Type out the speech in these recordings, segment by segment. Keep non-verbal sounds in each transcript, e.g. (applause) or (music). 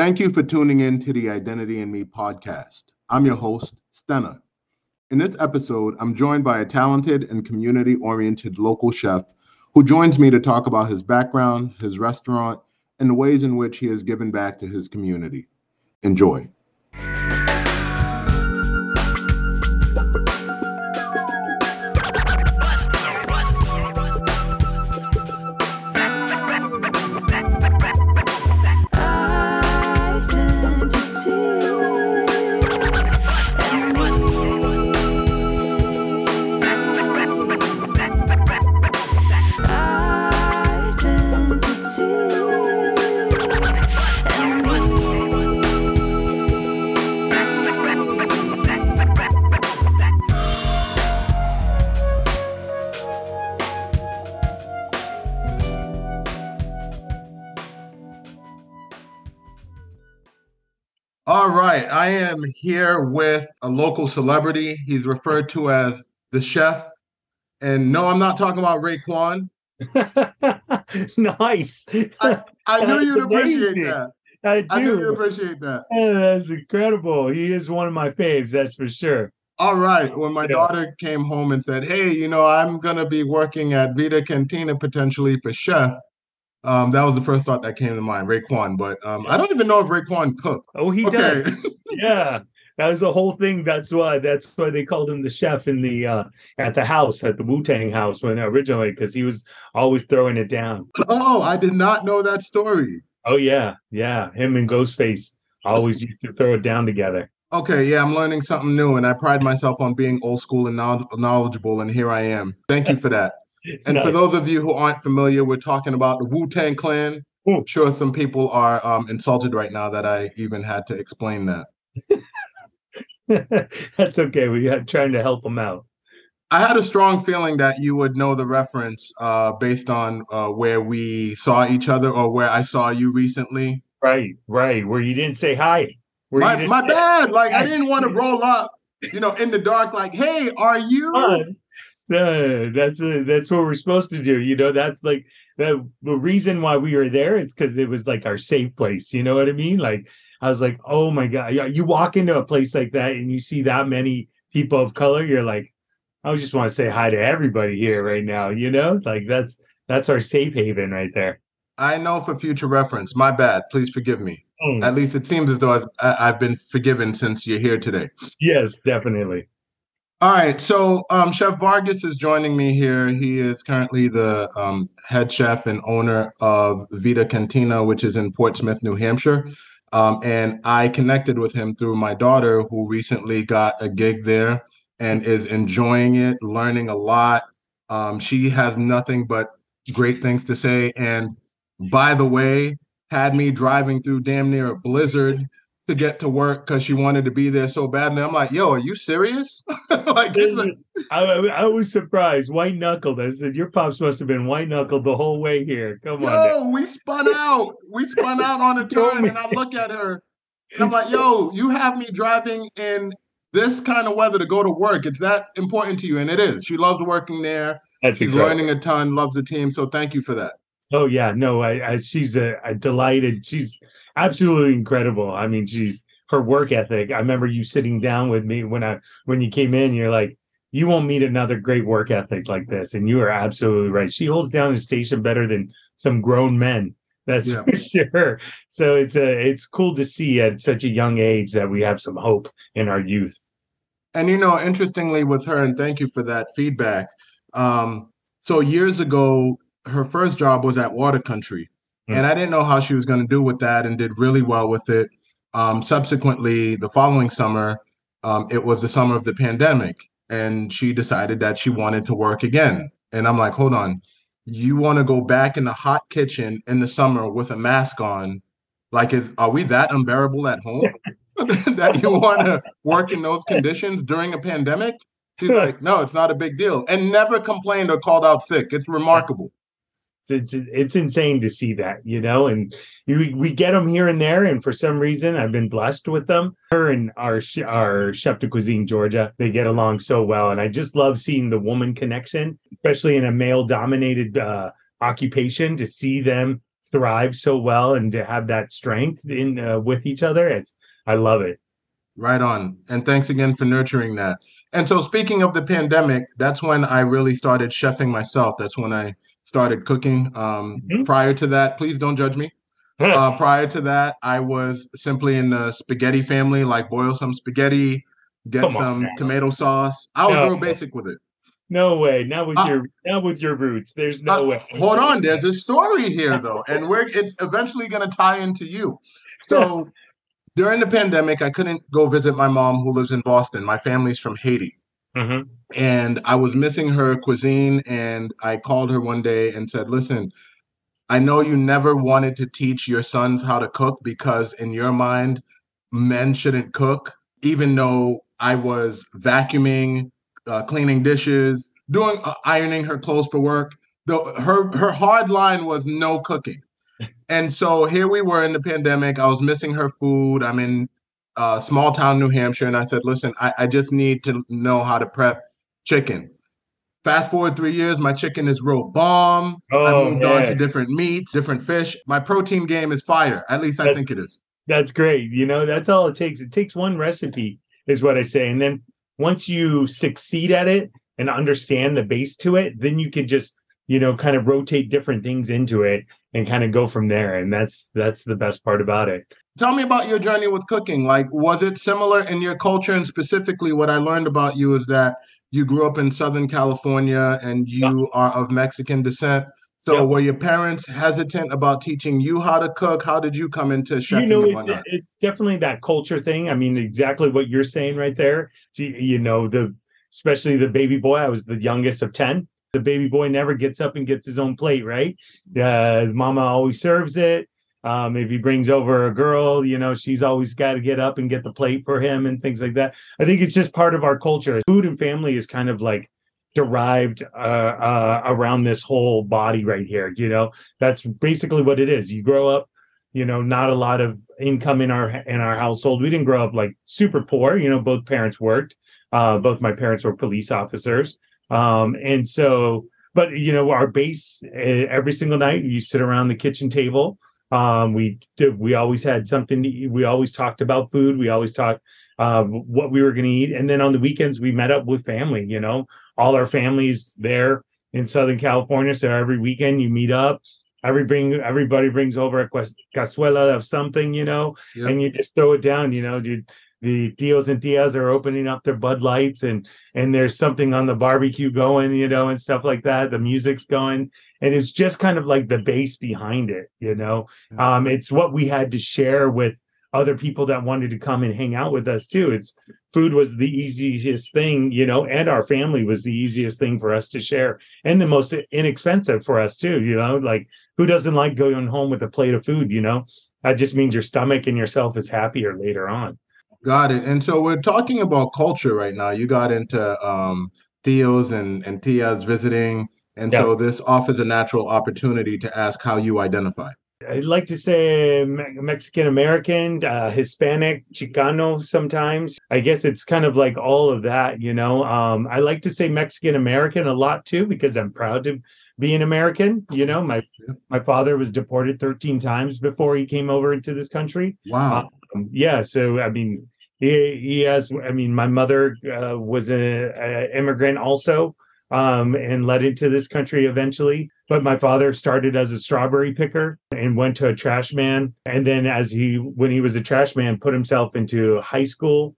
Thank you for tuning in to the Identity in Me podcast. I'm your host, Stena. In this episode, I'm joined by a talented and community oriented local chef who joins me to talk about his background, his restaurant, and the ways in which he has given back to his community. Enjoy. All right. I am here with a local celebrity. He's referred to as the chef. And no, I'm not talking about Raekwon. (laughs) nice. I, I (laughs) knew you'd appreciate amazing. that. I I knew you'd do. appreciate that. Oh, that's incredible. He is one of my faves, that's for sure. All right. When my Yeah. daughter came home and said, Hey, you know, I'm going to be working at Vida Cantina potentially for chef, um, that was the first thought that came to mind, Raekwon. But um, I don't even know if Raekwon cooked. Oh, he Okay. does. (laughs) Yeah. That was the whole thing. That's why that's why they called him the chef in the uh at the house, at the Wu-Tang house when originally, because he was always throwing it down. oh, I did not know that story. Oh yeah, yeah. Him and Ghostface always used to throw it down together. Okay, yeah, I'm learning something new, and I pride myself on being old school and knowledgeable, and here I am. Thank you for that. And for those of you who aren't familiar, we're talking about the Wu Tang Clan. Ooh. I'm sure some people are um, insulted right now that I even had to explain that. (laughs) That's okay. We are trying to help them out. I had a strong feeling that you would know the reference uh, based on uh, where we saw each other or where I saw you recently. Right, right. Where you didn't say hi. Where My, my bad. Like, I didn't want to roll up, you know, in the dark, like, hey, are you? (laughs) No, that's uh that's what we're supposed to do. You know, that's like the the reason why we were there is because it was like our safe place. You know what I mean? Like I was like, oh my god, yeah. You walk into a place like that and you see that many people of color, you're like, I just want to say hi to everybody here right now. You know, like that's that's our safe haven right there. I know for future reference. My bad. Please forgive me. Mm, At least it seems as though I've, I've been forgiven since you're here today. yes, definitely. All right, so um, Chef Vargas is joining me here. He is currently the um, head chef and owner of Vida Cantina, which is in Portsmouth, New Hampshire. Um, and I connected with him through my daughter, who recently got a gig there and is enjoying it, learning a lot. Um, she has nothing but great things to say. And by the way, had me driving through damn near a blizzard to get to work because she wanted to be there so badly. I'm like, yo, are you serious? (laughs) like it's a, I, I was surprised. White knuckled. I said, Your pops must have been white knuckled the whole way here. Come on. now." yo, we spun out. We spun out on a (laughs) turn, and I look at her, and I'm like, yo, you have me driving in this kind of weather to go to work. It's that important to you, and it is. She loves working there. That's She's incredible. learning a ton. Loves the team. So thank you for that. Oh yeah, no, I, I she's a, a delighted. She's absolutely incredible. I mean, she's her work ethic. I remember you sitting down with me when I when you came in. You're like, you won't meet another great work ethic like this, and you are absolutely right. She holds down a station better than some grown men. That's Yeah. for (laughs) sure. So it's a it's cool to see at such a young age that we have some hope in our youth. And you know, interestingly, with her, and thank you for that feedback. Um, so years ago, her first job was at Water Country, Hmm. and I didn't know how she was going to do with that, and did really well with it. Um, subsequently, the following summer, um, it was the summer of the pandemic, and she decided that she wanted to work again. And I'm like, hold on, you want to go back in the hot kitchen in the summer with a mask on? Like, is are we that unbearable at home? (laughs) that you want to work in those conditions during a pandemic? She's like, no, it's not a big deal, and never complained or called out sick. It's remarkable. It's, it's insane to see that, you know, and we we get them here and there, and for some reason, I've been blessed with them. Her and our our chef de cuisine Georgia, they get along so well, and I just love seeing the woman connection, especially in a male dominated uh, occupation. To see them thrive so well and to have that strength in uh, with each other. It's I love it. Right on. And thanks again for nurturing that. And so, speaking of the pandemic, that's when I really started chefing myself. That's when I started cooking. Um, mm-hmm. Prior to that, please don't judge me. uh, prior to that, I was simply in the spaghetti family, like boil some spaghetti, get Come some tomato sauce. I was no, real basic with it. No way. Not with uh, your not with your roots. There's no uh, way. Hold on. There's a story here though, and we're it's eventually going to tie into you. So (laughs) during the pandemic, I couldn't go visit my mom who lives in Boston. My family's from Haiti. Mm-hmm. And I was missing her cuisine. And I called her one day and said, Listen, I know you never wanted to teach your sons how to cook because, in your mind, men shouldn't cook, even though I was vacuuming, uh, cleaning dishes, doing uh, ironing her clothes for work. The, her her hard line was no cooking. (laughs) And so here we were in the pandemic. I was missing her food. I'm in uh, small town New Hampshire, and I said, "Listen, I, I just need to know how to prep chicken." Fast forward three years, my chicken is real bomb. Oh, I moved on to different meats, different fish. My protein game is fire. At least I think it is. That's great. You know, that's all it takes. It takes one recipe, is what I say. And then once you succeed at it and understand the base to it, then you can just, you know, kind of rotate different things into it and kind of go from there. And that's that's the best part about it. Tell me about your journey with cooking. Like, was it similar in your culture? And specifically, what I learned about you is that you grew up in Southern California and you yeah. are of Mexican descent. So were your parents hesitant about teaching you how to cook? How did you come into chefing? You know, it's, it's definitely that culture thing. I mean, exactly what you're saying right there. You know, the especially the baby boy. I was the youngest of ten the baby boy never gets up and gets his own plate, right? Uh, mama always serves it. Um, if he brings over a girl, you know, she's always got to get up and get the plate for him and things like that. I think it's just part of our culture. Food and family is kind of like derived uh, uh, around this whole body right here. You know, that's basically what it is. You grow up, you know, not a lot of income in our in our household. We didn't grow up like super poor. You know, both parents worked. Uh, both my parents were police officers. Um, and so, but you know, our base uh, every single night, you sit around the kitchen table. Um, we did, we always had something to eat. We always talked about food. We always talked uh, what we were going to eat. And then on the weekends, we met up with family, you know, all our families there in Southern California. So every weekend you meet up. Every bring everybody brings over a cazuela of something, you know, yep. and you just throw it down, you know, dude the tios and tias are opening up their Bud Lights and and there's something on the barbecue going, you know, and stuff like that. The music's going, and it's just kind of like the base behind it, you know. Um, it's what we had to share with other people that wanted to come and hang out with us too. It's food was the easiest thing, you know, and our family was the easiest thing for us to share and the most inexpensive for us too, you know, like who doesn't like going home with a plate of food, you know? That just means your stomach and yourself is happier later on. Got it. And so we're talking about culture right now. You got into um, Theo's and, and Tia's visiting. And so this offers a natural opportunity to ask how you identify. I'd like to say Mexican American, uh, Hispanic, Chicano sometimes. I guess it's kind of like all of that, you know. Um, I like to say Mexican American a lot too because I'm proud to be an American. You know, my my father was deported 13 times before he came over into this country. Wow. Um, yeah, so I mean, he he has. I mean, my mother uh, was an immigrant also, um, and led into this country eventually. But my father started as a strawberry picker and went to a trash man, and then as he when he was a trash man, put himself into high school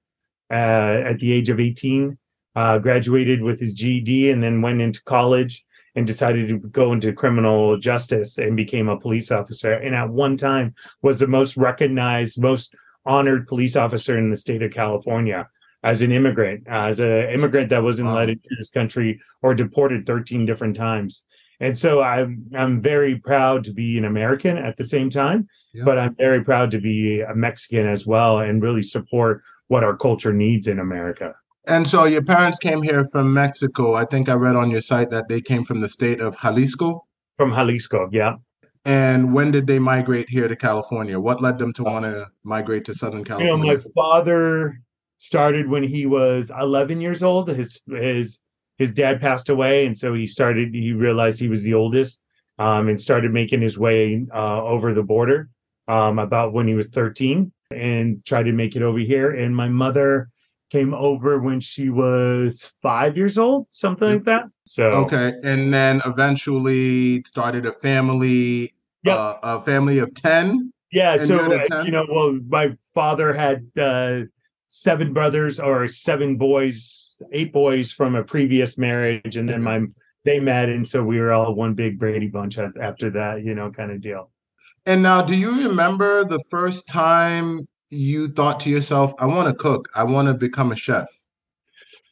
uh, at the age of eighteen. Uh, graduated with his GED and then went into college and decided to go into criminal justice and became a police officer. And at one time was the most recognized, most honored police officer in the state of California as an immigrant, as an immigrant that wasn't wow. let into this country or deported 13 different times. And so I'm I'm very proud to be an American at the same time, yep. but I'm very proud to be a Mexican as well and really support what our culture needs in America. And so your parents came here from Mexico. I think I read on your site that they came from the state of Jalisco. From Jalisco, yeah. And when did they migrate here to California? What led them to uh, want to migrate to Southern California? You know, my father started when he was 11 years old. His his his dad passed away, and so he started. He realized he was the oldest. um, and started making his way uh, over the border um, about when he was 13 and tried to make it over here. And my mother came over when she was five years old, something like that. So okay, and then eventually started a family, Yep. uh, a family of ten. Yeah, so uh, 10th? you know, well, my father had uh, seven brothers or seven boys, eight boys from a previous marriage, and then my they met, and so we were all one big Brady bunch after that, you know, kind of deal. And now, do you remember the first time you thought to yourself, "I want to cook. I want to become a chef"?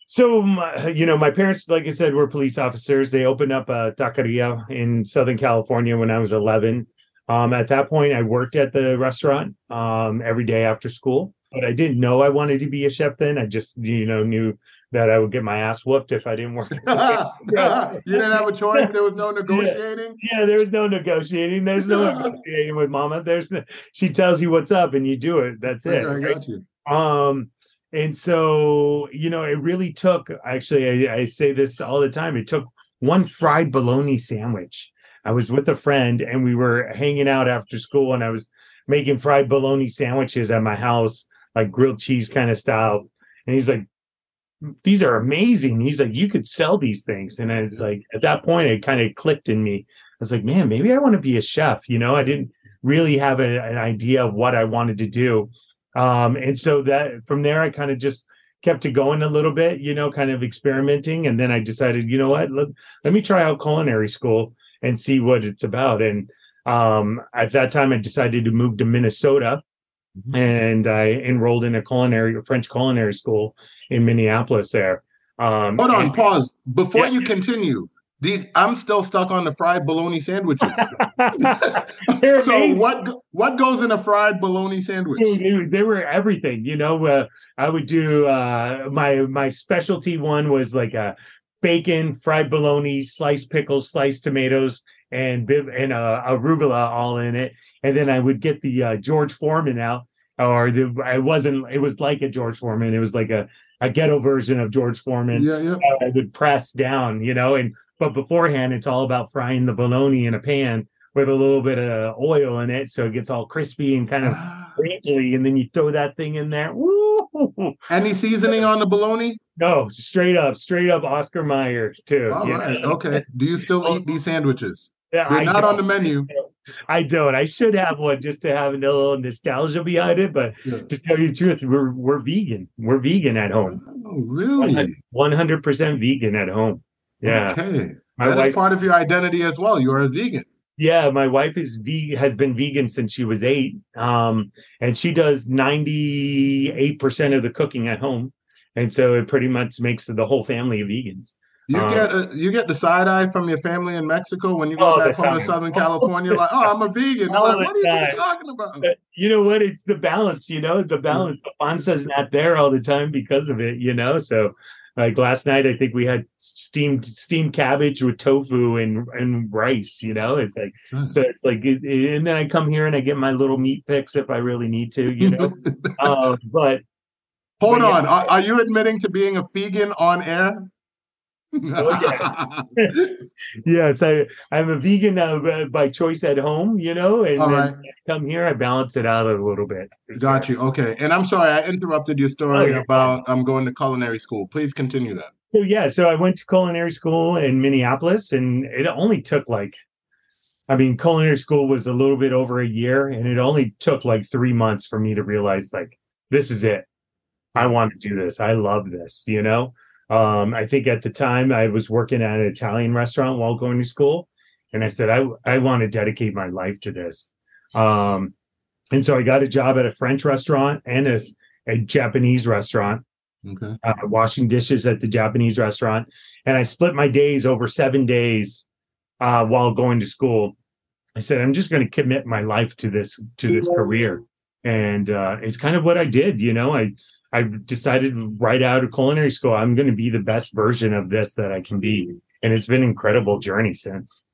So, my, you know, my parents, like I said, were police officers. They opened up a taqueria in Southern California when I was 11. Um, at that point, I worked at the restaurant um, every day after school, but I didn't know I wanted to be a chef then. I just, you know, knew that I would get my ass whooped if I didn't work. (laughs) you didn't have a choice. There was no (laughs) negotiating. yeah, there was no negotiating. There's no (laughs) negotiating with mama. There's no, she tells you what's up and you do it. That's it. I right? got you. Um, and so you know, it really took. Actually, I, I say this all the time. It took one fried bologna sandwich. I was with a friend and we were hanging out after school, and I was making fried bologna sandwiches at my house, like grilled cheese kind of style. And he's like, "These are amazing." He's like, "You could sell these things." And I was like, at that point, it kind of clicked in me. I was like, "Man, maybe I want to be a chef." You know, I didn't really have a, an idea of what I wanted to do um and so that from there i kind of just kept it going a little bit you know kind of experimenting and then i decided you know what let, let me try out culinary school and see what it's about and um at that time i decided to move to minnesota and i enrolled in a culinary french culinary school in minneapolis there um Hold on, and- pause. Before Yeah. you continue, these I'm still stuck on the fried bologna sandwiches. (laughs) (laughs) So amazing. what what goes in a fried bologna sandwich? They, they were everything you know uh, i would do uh my my specialty one was like a bacon fried bologna sliced pickles sliced tomatoes and bib and uh, arugula all in it and then i would get the uh, george foreman out or the it wasn't it was like a george foreman it was like a a ghetto version of george foreman Yeah, yeah. I would press down, you know, and but beforehand it's all about frying the bologna in a pan with a little bit of oil in it so it gets all crispy and kind of (sighs) crinkly, and then you throw that thing in there. Woo! Any seasoning on the bologna? No, straight up, straight up Oscar Mayer too. All right. know? Okay. Do you still eat these sandwiches? Yeah, They're I not on the menu. I don't. I should have one just to have a little nostalgia behind it, but Yeah. to tell you the truth, we're we're vegan. We're vegan at home. Oh, really? One hundred percent vegan at home. Yeah. Okay. My That is wife part of your identity as well. You're a vegan. Yeah, my wife is ve- has been vegan since she was eight, um, and she does ninety eight percent of the cooking at home, and so it pretty much makes the whole family vegans. You Um, get a, you get the side eye from your family in Mexico when you go back home to. Southern California. Like, oh, I'm a vegan. They're All like, the what are you talking about? But you know what? It's the balance. You know, the balance. The panza's not there all the time because of it. You know, so like last night, I think we had steamed steamed cabbage with tofu and and rice. You know, it's like Right. so it's like, it, it- and then I come here and I get my little meat fix if I really need to. You know, (laughs) uh, but Hold But yeah. on. Are, are you admitting to being a vegan on air? Oh, (laughs) Yes, I I'm a vegan uh, by choice at home, you know, and All then right. I come here, I balance it out a little bit. Got you. Okay. And I'm sorry, I interrupted your Oh, story about I'm um going to culinary school. Please continue that. So yeah, so I went to culinary school in Minneapolis, and it only took like, I mean, culinary school was a little bit over a year, and it only took like three months for me to realize like this is it. I want to do this. I love this. You know, um, I think at the time I was working at an Italian restaurant while going to school, and I said I I want to dedicate my life to this. Um, and so I got a job at a French restaurant and a, a Japanese restaurant Okay. uh, washing dishes at the Japanese restaurant, and I split my days over seven days uh, while going to school. I said, I'm just going to commit my life to this to this career, and uh, it's kind of what I did. You know, I I decided right out of culinary school, I'm going to be the best version of this that I can be, and it's been an incredible journey since.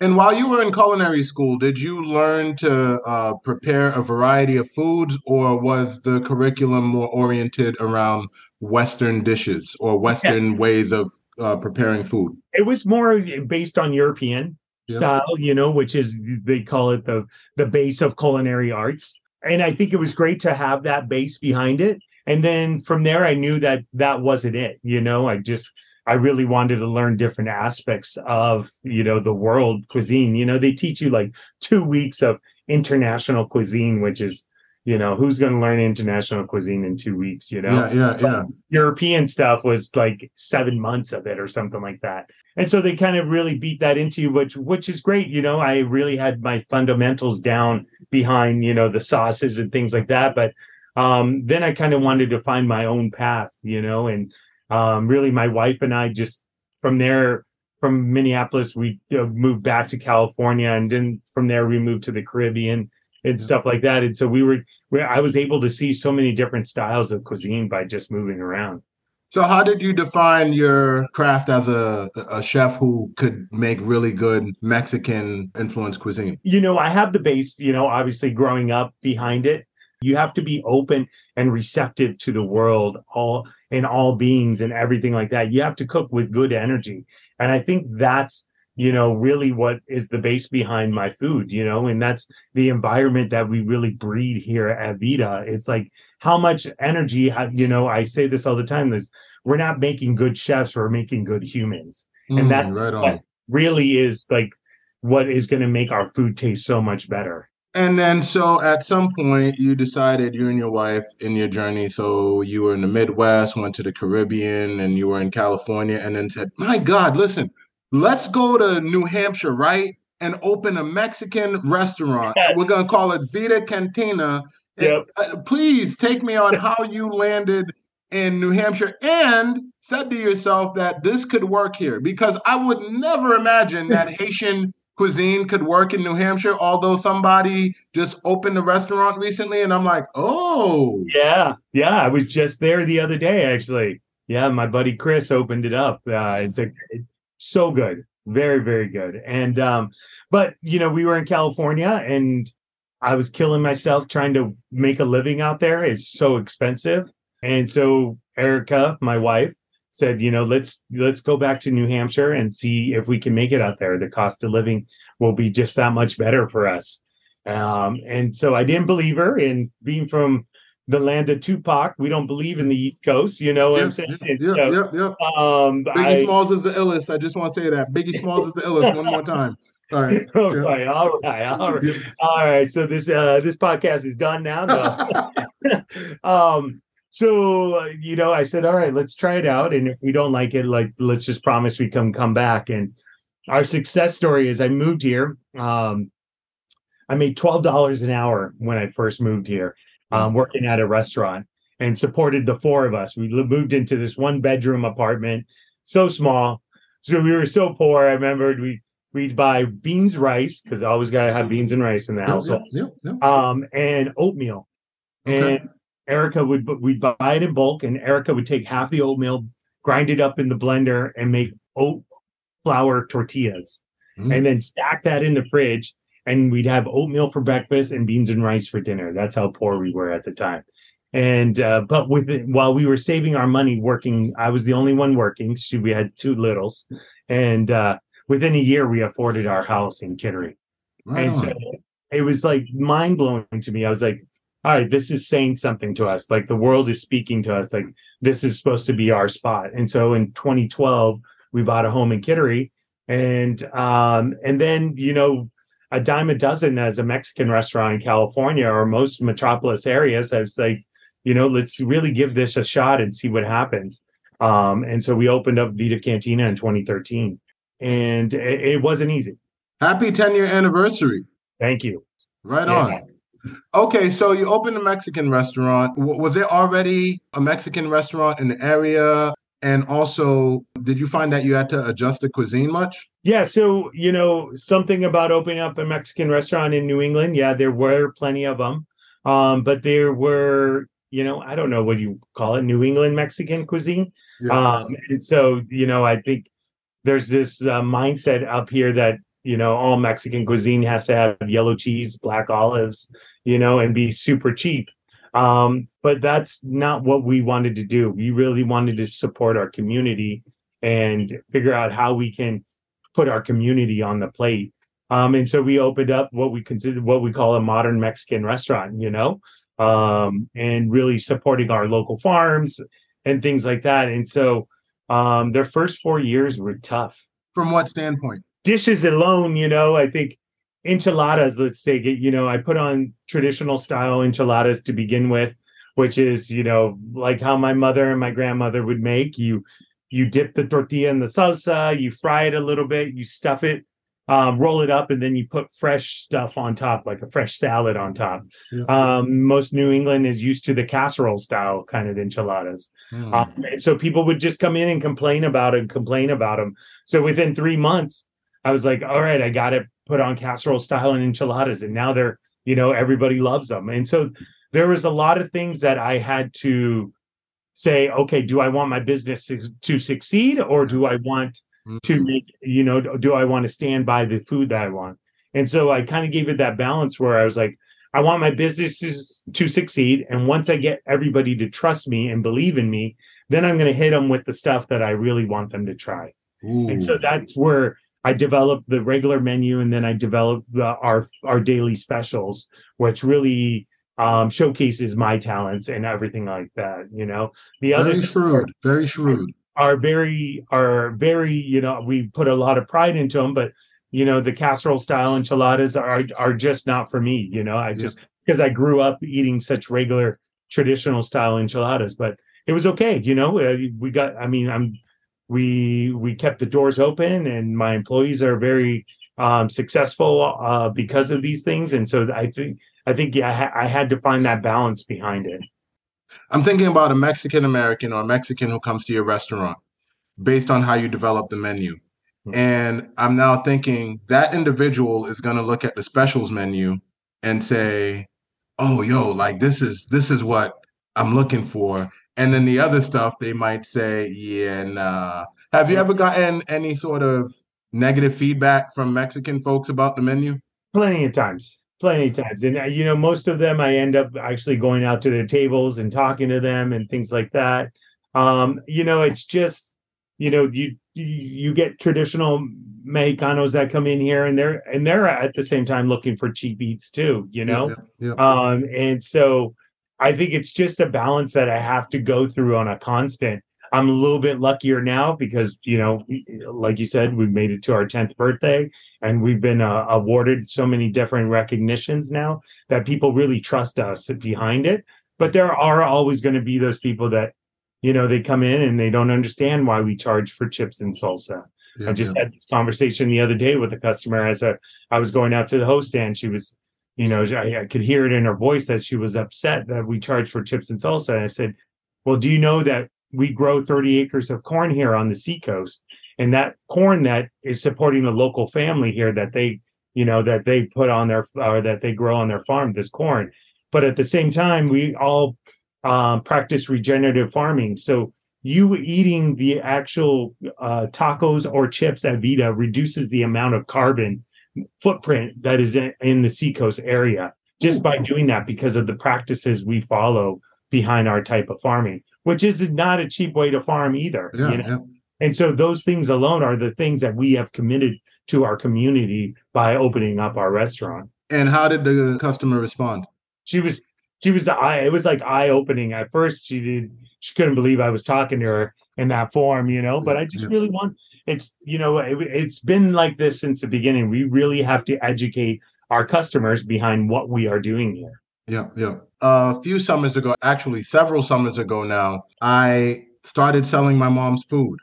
And while you were in culinary school, did you learn to uh, prepare a variety of foods, or was the curriculum more oriented around Western dishes or Western ways of uh, preparing food? It was more based on European. Yeah. style, you know, which is they call it the the base of culinary arts. And I think it was great to have that base behind it. And then from there, I knew that that wasn't it. You know, I just I really wanted to learn different aspects of you know the world cuisine. You know, they teach you like two weeks of international cuisine, which is you know who's going to learn international cuisine in two weeks. You know, Yeah, yeah, yeah. European stuff was like seven months of it or something like that. And so they kind of really beat that into you, which which is great. You know, I really had my fundamentals down behind, you know, the sauces and things like that. But um, then I kind of wanted to find my own path, you know, and um, really my wife and I just from there from Minneapolis we uh, moved back to California, and then from there we moved to the Caribbean and stuff like that. And so we were, we, I was able to see so many different styles of cuisine by just moving around. So, how did you define your craft as a a chef who could make really good Mexican influenced cuisine? you know, I have the base, you know, obviously growing up behind it. You have to be open and receptive to the world, all and all beings and everything like that. You have to cook with good energy. And I think that's, you know, really what is the base behind my food, you know, and that's the environment that we really breed here at Vida. It's like how much energy, you know, I say this all the time, is we're not making good chefs, we're making good humans. Mm, and that's right really is like what is going to make our food taste so much better. And then, so at some point, you decided you and your wife in your journey. So you were in the Midwest, went to the Caribbean, and you were in California, and then said, "My God, listen, let's go to New Hampshire, right, and open a Mexican restaurant. We're gonna call it Vida Cantina. And, uh, please take me on how you landed in New Hampshire and said to yourself that this could work here because I would never imagine that (laughs) Haitian cuisine could work in New Hampshire, although somebody just opened a restaurant recently and I'm like, oh, Yeah, yeah. I was just there the other day, actually. Yeah, my buddy Chris opened it up. Uh, it's a it's so good, very very good. And um, but you know, we were in California, and I was killing myself trying to make a living out there. It's so expensive, and so Erica, my wife, said, you know, let's let's go back to New Hampshire and see if we can make it out there. The cost of living will be just that much better for us. Um, and so I didn't believe her. And being from the land of Tupac, we don't believe in the East Coast. You know what I'm saying? yeah, yeah, so, yeah, yeah. Um, Biggie I- Smalls is the illest. I just want to say that. Biggie (laughs) Smalls is the illest one more time. All right. (laughs) all Yeah. right, all right, all right, all right. So this uh this podcast is done now. No. (laughs) um. So you know, I said, all right, let's try it out, and if we don't like it, like let's just promise we come come back. And our success story is I moved here. Um, I made twelve dollars an hour when I first moved here, um, working at a restaurant, and supported the four of us. We moved into this one bedroom apartment, so small. So we were so poor. I remembered we we'd buy beans, rice because I always gotta have beans and rice in the Yeah, household, yeah, yeah, um, and oatmeal. Okay. And Erica would we'd buy it in bulk, and Erica would take half the oatmeal, grind it up in the blender, and make oat flour tortillas, Mm. and then stack that in the fridge. And we'd have oatmeal for breakfast and beans and rice for dinner. That's how poor we were at the time. And uh, but with it, while we were saving our money working, I was the only one working. She, we had two littles, and uh, within a year we afforded our house in Kittery. Right And so it was like mind blowing to me. I was like, all right, this is saying something to us. Like the world is speaking to us. Like this is supposed to be our spot. And so in 2012, we bought a home in Kittery. And um, and then, you know, a dime a dozen as a Mexican restaurant in California or most metropolis areas. I was like, you know, let's really give this a shot and see what happens. Um, and so we opened up Vida Cantina in 2013. And it, it wasn't easy. Happy 10 year anniversary. Thank you. Right Yeah. on. Okay, so you opened a Mexican restaurant. W- was there already a Mexican restaurant in the area? And also, did you find that you had to adjust the cuisine much? Yeah, so you know something about opening up a Mexican restaurant in New England. Yeah, there were plenty of them, um, but there were, you know, I don't know what you call it, New England Mexican cuisine. Um, and so you know, I think there's this uh, mindset up here that you know all Mexican cuisine has to have yellow cheese, black olives, you know, and be super cheap. Um, but that's not what we wanted to do. We really wanted to support our community and figure out how we can put our community on the plate Um, and so we opened up what we consider what we call a modern Mexican restaurant, you know, um, and really supporting our local farms and things like that. And so um, their first four years were tough. From what standpoint? Dishes alone, you know, I think enchiladas, let's say, it, you know, I put on traditional style enchiladas to begin with, which is, you know, like how my mother and my grandmother would make. You you dip the tortilla in the salsa, you fry it a little bit, you stuff it um, roll it up, and then you put fresh stuff on top, like a fresh salad on top. Yeah. Um, most New England is used to the casserole style kind of enchiladas. Mm. Um, and so people would just come in and complain about it, complain about them. So within three months, I was like, all right, I got to put on casserole style and enchiladas. And now they're, you know, everybody loves them. And so there was a lot of things that I had to say, okay, do I want my business to, to succeed or do I want mm-hmm. to make you know do i want to stand by the food that i want and so i kind of gave it that balance where i was like i want my businesses to succeed and once i get everybody to trust me and believe in me then i'm going to hit them with the stuff that i really want them to try Ooh. and so that's where I developed the regular menu, and then I developed the, our our daily specials, which really um, showcases my talents and everything like that. You know, the very other shrewd, very shrewd. are very are very you know we put a lot of pride into them but you know the casserole style enchiladas are are just not for me you know? I just because i grew up eating such regular traditional style enchiladas but it was okay you know? Uh, we got i mean i'm we we kept the doors open and my employees are very um, successful uh, because of these things and so i think i think yeah, I, ha- I had to find that balance behind it I'm thinking about a Mexican American or a Mexican who comes to your restaurant based on how you develop the menu. Mm-hmm. And I'm now thinking that individual is going to look at the specials menu and say, "Oh, yo, like this is this is what I'm looking for." And then the other stuff they might say, "Yeah, nah." Have you ever gotten any sort of negative feedback from Mexican folks about the menu? Plenty of times plenty of times and uh, you know most of them i end up actually going out to their tables and talking to them and things like that um you know it's just you know you you get traditional mexicanos that come in here and they're and they're at the same time looking for cheap eats too you know yeah, yeah. um and so i think it's just a balance that i have to go through on a constant. I'm a little bit luckier now because you know like you said we made it to our 10th birthday and we've been uh, awarded so many different recognitions now that people really trust us behind it. But there are always going to be those people that you know they come in and they don't understand why we charge for chips and salsa. Yeah, i just yeah. had this conversation the other day with a customer as a i was going out to the host stand. She was you know I, I could hear it in her voice that she was upset that we charge for chips and salsa. And i said well do you know that we grow 30 acres of corn here on the seacoast? And that corn that is supporting the local family here that they you know that they put on their or that they grow on their farm this corn. But at the same time we all um, practice regenerative farming. So you eating the actual uh, tacos or chips at vida reduces the amount of carbon footprint that is in, in the seacoast area just by mm-hmm. doing that because of the practices we follow behind our type of farming which is not a cheap way to farm either yeah, you know? yeah. And so those things alone are the things that we have committed to our community by opening up our restaurant. And how did the customer respond? She was she was eye it was like eye opening. At first she did she couldn't believe I was talking to her in that form, you know, but I just yeah. really want it's you know it, it's been like this since the beginning. We really have to educate our customers behind what we are doing here. Yeah, yeah. Uh, a few summers ago, actually several summers ago now, I started selling my mom's food.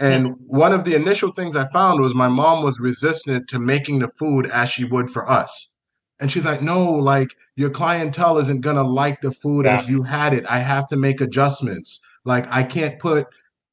And one of the initial things I found was my mom was resistant to making the food as she would for us. And she's like, no, like your clientele isn't going to like the food yeah. as you had it. I have to make adjustments. Like I can't put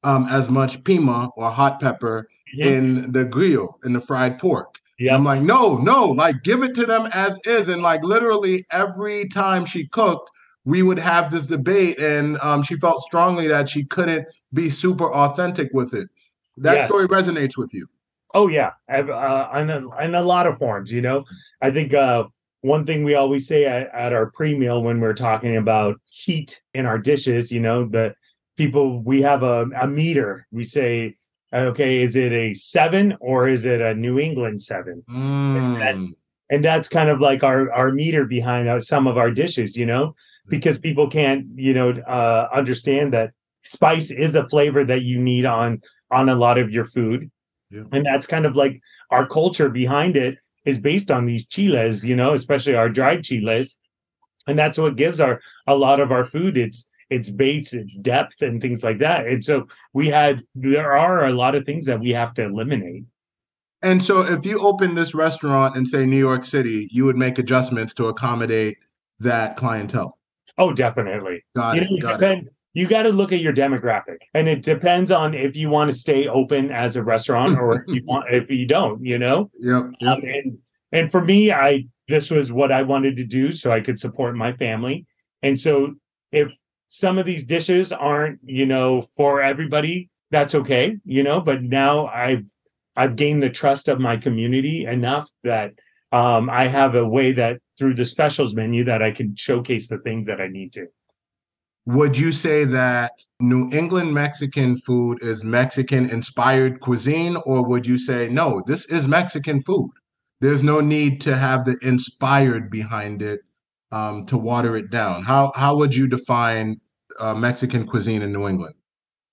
um, as much pima or hot pepper yeah. in the grill, in the fried pork. Yeah. I'm like, no, no, like give it to them as is. And like literally every time she cooked, we would have this debate. And um, she felt strongly that she couldn't be super authentic with it. That yeah. story resonates with you. Oh yeah, uh, in, a, in a lot of forms. You know, I think uh, one thing we always say at, at our pre-meal when we're talking about heat in our dishes, you know, that people we have a, a meter. We say Okay, is it a seven or is it a New England seven? Mm. And that's and that's kind of like our our meter behind our, some of our dishes, you know, because people can't, you know, uh, understand that spice is a flavor that you need on on a lot of your food, Yeah. and that's kind of like our culture behind it is based on these chiles, you know, especially our dried chiles, and that's what gives our a lot of our food its its base, its depth, and things like that. And so we had there are a lot of things that we have to eliminate. And so, if you open this restaurant in, say, New York City, you would make adjustments to accommodate that clientele. Oh, definitely. Got you it. know, you got it. you got to look at your demographic, and it depends on if you want to stay open as a restaurant or if you want if you don't. You know, (laughs) Yep. Yep. Um, and and for me, I this was what I wanted to do so I could support my family. And so if some of these dishes aren't, you know, for everybody, that's okay, you know, but now I've I've gained the trust of my community enough that um, I have a way that through the specials menu that I can showcase the things that I need to. Would you say that New England Mexican food is Mexican inspired cuisine, or would you say, no, this is Mexican food? There's no need to have the inspired behind it um, to water it down. How, how would you define uh, Mexican cuisine in New England?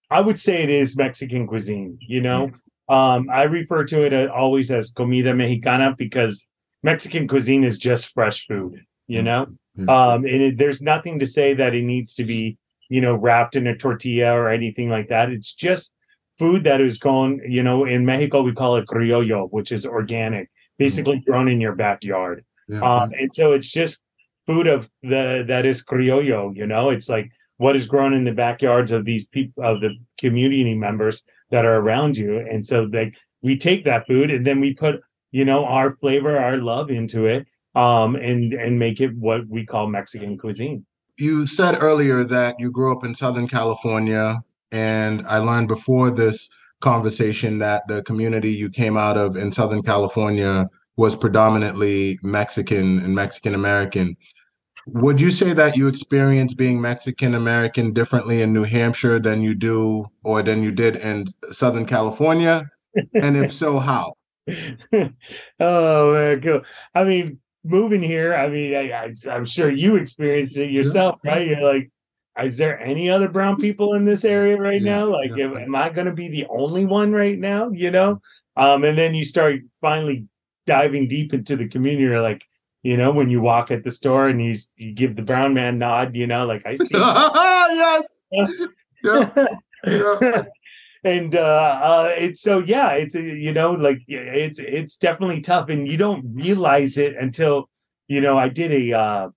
I would say it is Mexican cuisine. You know, um, I refer to it uh, always as comida mexicana because Mexican cuisine is just fresh food. You know, Mhm. um, and it, there's nothing to say that it needs to be, you know, wrapped in a tortilla or anything like that. It's just food that is grown. You know, in Mexico we call it criollo, which is organic, basically grown in your backyard. Yeah. Um, and so it's just food of the that is criollo. You know, it's like what is grown in the backyards of these people of the community members that are around you. And so like we take that food and then we put you know our flavor, our love into it, um, and and make it what we call Mexican cuisine. you said earlier that you grew up in Southern California, and I learned before this conversation that the community you came out of in Southern California was predominantly Mexican and Mexican American. Would you say that you experience being Mexican American differently in New Hampshire than you do or than you did in Southern California? And if so, how? (laughs) oh man, cool. I mean, moving here, I mean, I, I'm sure you experienced it yourself, Yeah. right? You're like, is there any other brown people in this area right Yeah, now? Like, yeah. am, am I going to be the only one right now? You know? Um, and then you start finally diving deep into the community. You're like, you know, when you walk at the store and you you give the brown man nod, you know, like I see. (laughs) yes. (laughs) Yeah. Yeah. and uh, uh it's so yeah it's uh, you know like it's it's definitely tough and you don't realize it until you know i did a uh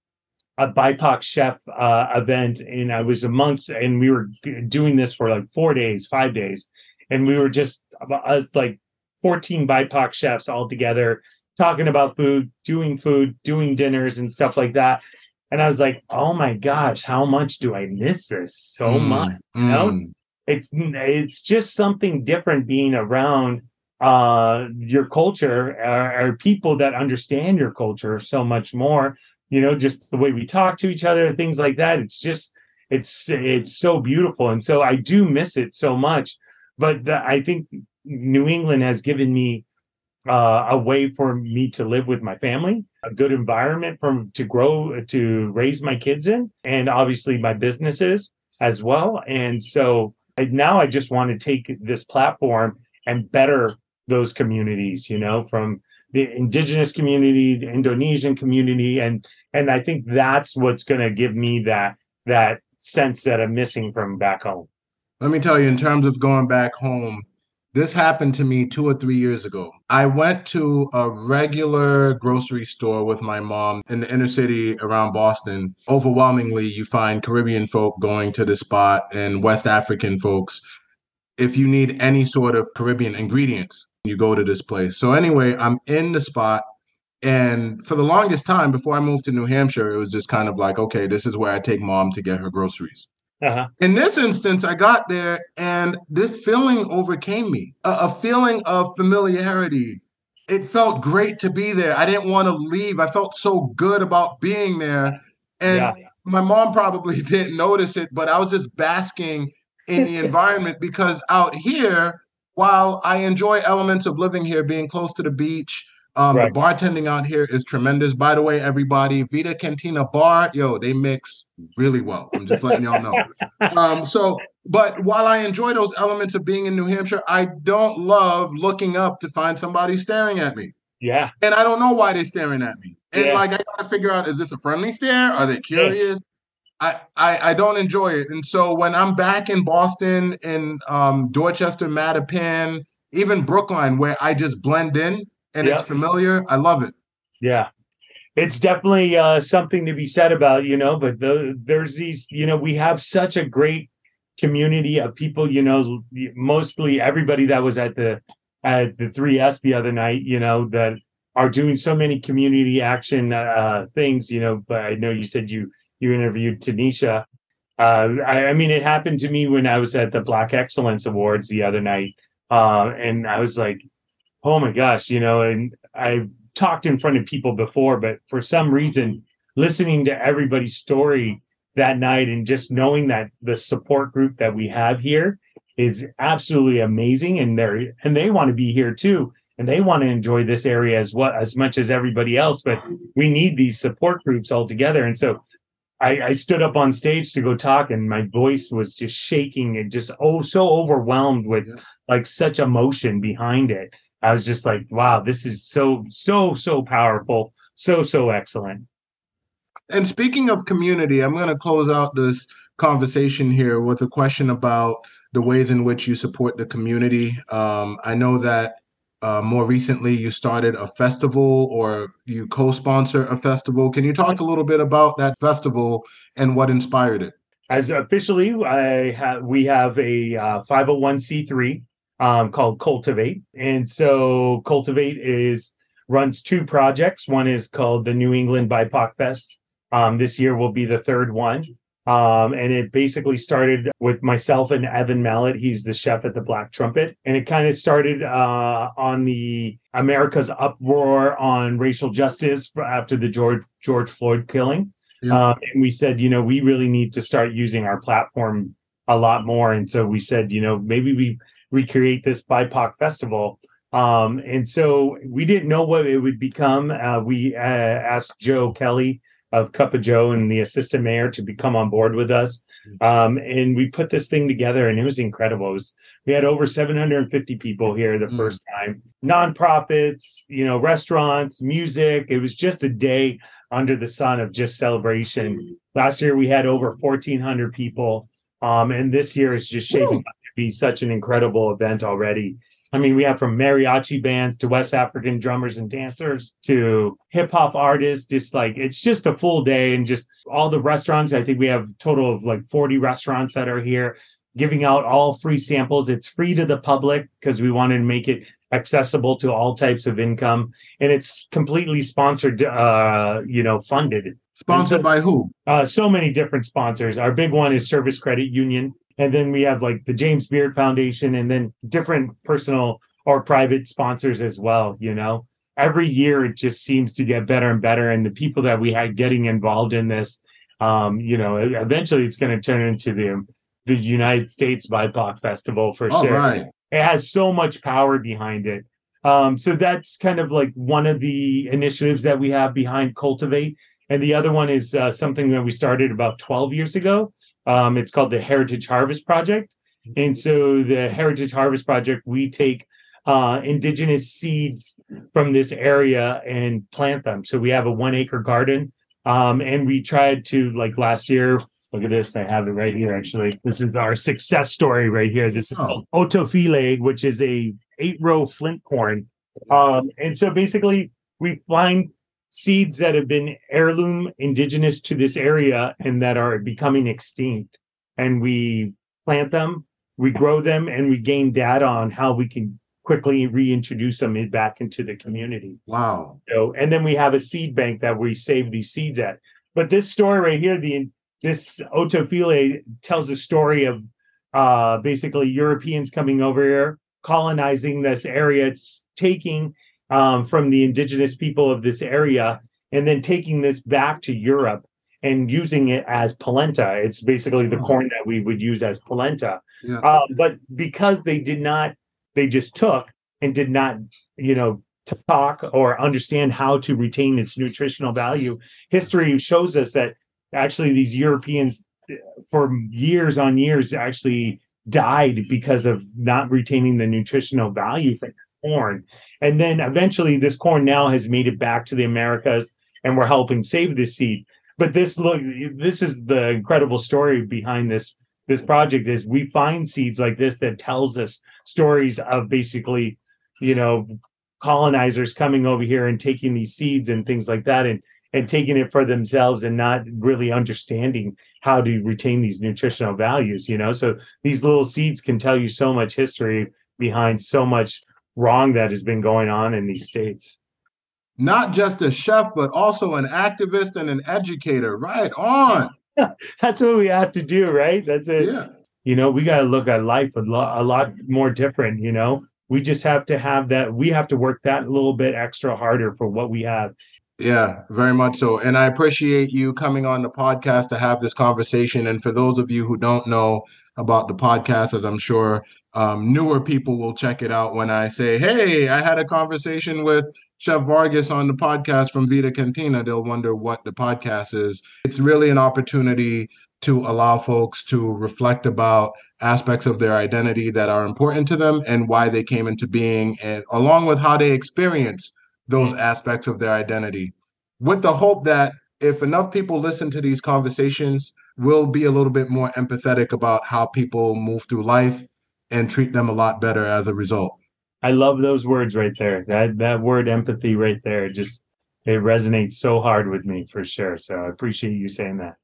a bipoc chef uh event and i was amongst and we were doing this for like four days five days and we were just about us like 14 bipoc chefs all together talking about food doing food doing dinners and stuff like that. And i was like oh my gosh how much do i miss this so Mm, much? Know? mm. it's it's just something different being around uh your culture or, or people that understand your culture so much more you know just the way we talk to each other things like that. It's just it's it's so beautiful. And so i do miss it so much. But the, i think new england has given me uh, a way for me to live with my family a good environment from to grow to raise my kids in and obviously my businesses as well. And so I- now i just want to take this platform and better those communities you know from the indigenous community the indonesian community and and i think that's what's going to give me that that sense that i'm missing from back home. Let me tell you, in terms of going back home, this happened to me two or three years ago. I went to a regular grocery store with my mom in the inner city around Boston. Overwhelmingly, you find Caribbean folk going to the spot and West African folks. If you need any sort of Caribbean ingredients, you go to this place. So, anyway, I'm in the spot. And for the longest time before I moved to New Hampshire, it was just kind of like, okay, this is where I take mom to get her groceries. Uh-huh. In this instance, I got there and this feeling overcame me a, a feeling of familiarity. It felt great to be there. I didn't want to leave. I felt so good about being there. And Yeah. my mom probably (laughs) didn't notice it, but I was just basking in the (laughs) environment because out here, while I enjoy elements of living here, being close to the beach, um, right. the bartending out here is tremendous. By the way, everybody, Vida Cantina Bar, yo, they mix really well. I'm just letting y'all know. Um, so, but while I enjoy those elements of being in New Hampshire, I don't love looking up to find somebody staring at me. Yeah. And I don't know why they're staring at me. And yeah. like I gotta figure out, is this a friendly stare? Are they curious? I, I, I don't enjoy it. And so when I'm back in Boston, in um, Dorchester, Mattapan, even Brookline, where I just blend in and yep. it's familiar, I love it. Yeah. It's definitely uh, something to be said about, you know, but the, there's these, you know, we have such a great community of people, you know, mostly everybody that was at the at the 3S the other night, you know, that are doing so many community action uh, things, you know, but I know you said you you interviewed Tanisha. Uh, I, I, mean, it happened to me when I was at the Black Excellence Awards the other night, uh, and I was like, "Oh my gosh," you know. And I talked in front of people before, but for some reason, listening to everybody's story that night and just knowing that the support group that we have here is absolutely amazing, and they're and they want to be here too and they want to enjoy this area as well as much as everybody else but we need these support groups all together and so I, I, stood up on stage to go talk and my voice was just shaking and just oh so overwhelmed with like such emotion behind it i was just like wow this is so so so powerful so so excellent. And speaking of community i'm going to close out this conversation here with a question about the ways in which you support the community. Um, i know that uh, more recently you started a festival or you co-sponsor a festival. Can you talk a little bit about that festival and what inspired it? As officially i have we have a uh, 501c3 um, called cultivate and so cultivate is runs two projects one is called the new england bipoc fest um, this year will be the third one um, and it basically started with myself and Evan Mallett. He's the chef at the Black Trumpet. And it kind of started uh, on the America's uproar on racial justice after the George George Floyd killing. Yeah. Um, and we said, you know, we really need to start using our platform a lot more. And so we said, you know, maybe we recreate this BIPOC festival. Um, and so we didn't know what it would become. Uh, we uh, asked Joe Kelly, of Cup of Joe and the assistant mayor to become on board with us. Mm-hmm. Um, and we put this thing together and it was incredible. It was, we had over 750 people here the mm. first time, nonprofits, you know, restaurants, music. It was just a day under the sun of just celebration. Mm. Last year we had over 1,400 people. Um, and this year is just shaping up be such an incredible event already. I mean, we have from mariachi bands to West African drummers and dancers to hip hop artists. Just like it's just a full day, and just all the restaurants. I think we have total of like 40 restaurants that are here giving out all free samples. It's free to the public because we wanted to make it accessible to all types of income, and it's completely sponsored. Uh, you know, funded. Sponsored so, by who? Uh, so many different sponsors. Our big one is Service Credit Union and then we have like the James Beard Foundation and then different personal or private sponsors as well, you know. Every year it just seems to get better and better and the people that we had getting involved in this um, you know, eventually it's going to turn into the the United States BIPOC Festival for sure. Right. It has so much power behind it. Um, so that's kind of like one of the initiatives that we have behind Cultivate. And the other one is uh, something that we started about 12 years ago. Um, it's called the Heritage Harvest Project. And so the Heritage Harvest Project, we take uh, indigenous seeds from this area and plant them. So we have a one acre garden. Um, and we tried to, like last year, look at this. I have it right here, actually. This is our success story right here. This is oh. Ottofile, which is a eight row flint corn. Um, and so basically, we find seeds that have been heirloom indigenous to this area and that are becoming extinct. And we plant them, we grow them, and we gain data on how we can quickly reintroduce them in, back into the community. Wow. So, and then we have a seed bank that we save these seeds at. But this story right here, the this Ottofile tells a story of uh, basically Europeans coming over here, colonizing this area. It's taking um, from the indigenous people of this area and then taking this back to Europe and using it as polenta. It's basically the corn that we would use as polenta. Yeah. Uh, but because they did not, they just took and did not, you know, talk or understand how to retain its nutritional value. History shows us that actually these Europeans for years on years actually died because of not retaining the nutritional value from corn. And then eventually this corn now has made it back to the Americas and we're helping save this seed. But this look this is the incredible story behind this this project is we find seeds like this that tells us stories of basically, you know, colonizers coming over here and taking these seeds and things like that and and taking it for themselves and not really understanding how to retain these nutritional values you know so these little seeds can tell you so much history behind so much wrong that has been going on in these states. Not just a chef but also an activist and an educator. Right on. (laughs) That's what we have to do right? That's it. Yeah. you know we got to look at life a lot a lot more different you know? We just have to have that we have to work that little bit extra harder for what we have. Yeah, very much so. And I appreciate you coming on the podcast to have this conversation. And for those of you who don't know about the podcast, as I'm sure um, newer people will check it out when I say, hey, I had a conversation with Chef Vargas on the podcast from Vida Cantina, they'll wonder what the podcast is. It's really an opportunity to allow folks to reflect about aspects of their identity that are important to them and why they came into being, and along with how they experience those aspects of their identity. With the hope that if enough people listen to these conversations, we'll be a little bit more empathetic about how people move through life and treat them a lot better as a result. I love those words right there. That that word empathy right there just it resonates so hard with me for sure. So I appreciate you saying that.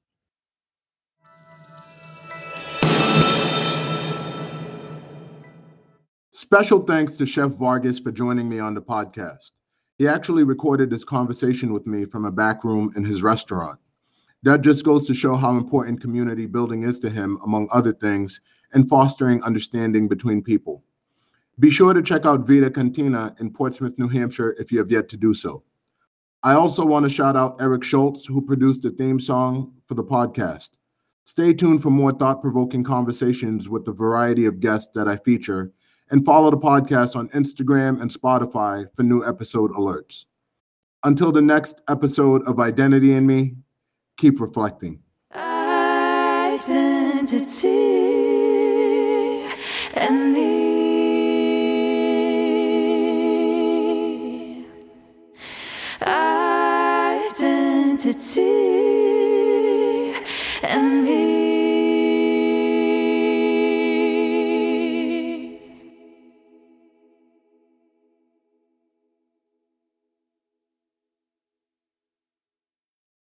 Special thanks to Chef Vargas for joining me on the podcast. He actually recorded this conversation with me from a back room in his restaurant. That just goes to show how important community building is to him, among other things, and fostering understanding between people. Be sure to check out Vida Cantina in Portsmouth, New Hampshire, if you have yet to do so. I also want to shout out Eric Schultz, who produced the theme song for the podcast. Stay tuned for more thought provoking conversations with the variety of guests that I feature and follow the podcast on Instagram and Spotify for new episode alerts. Until the next episode of Identity in Me, keep reflecting. Identity and me. Identity.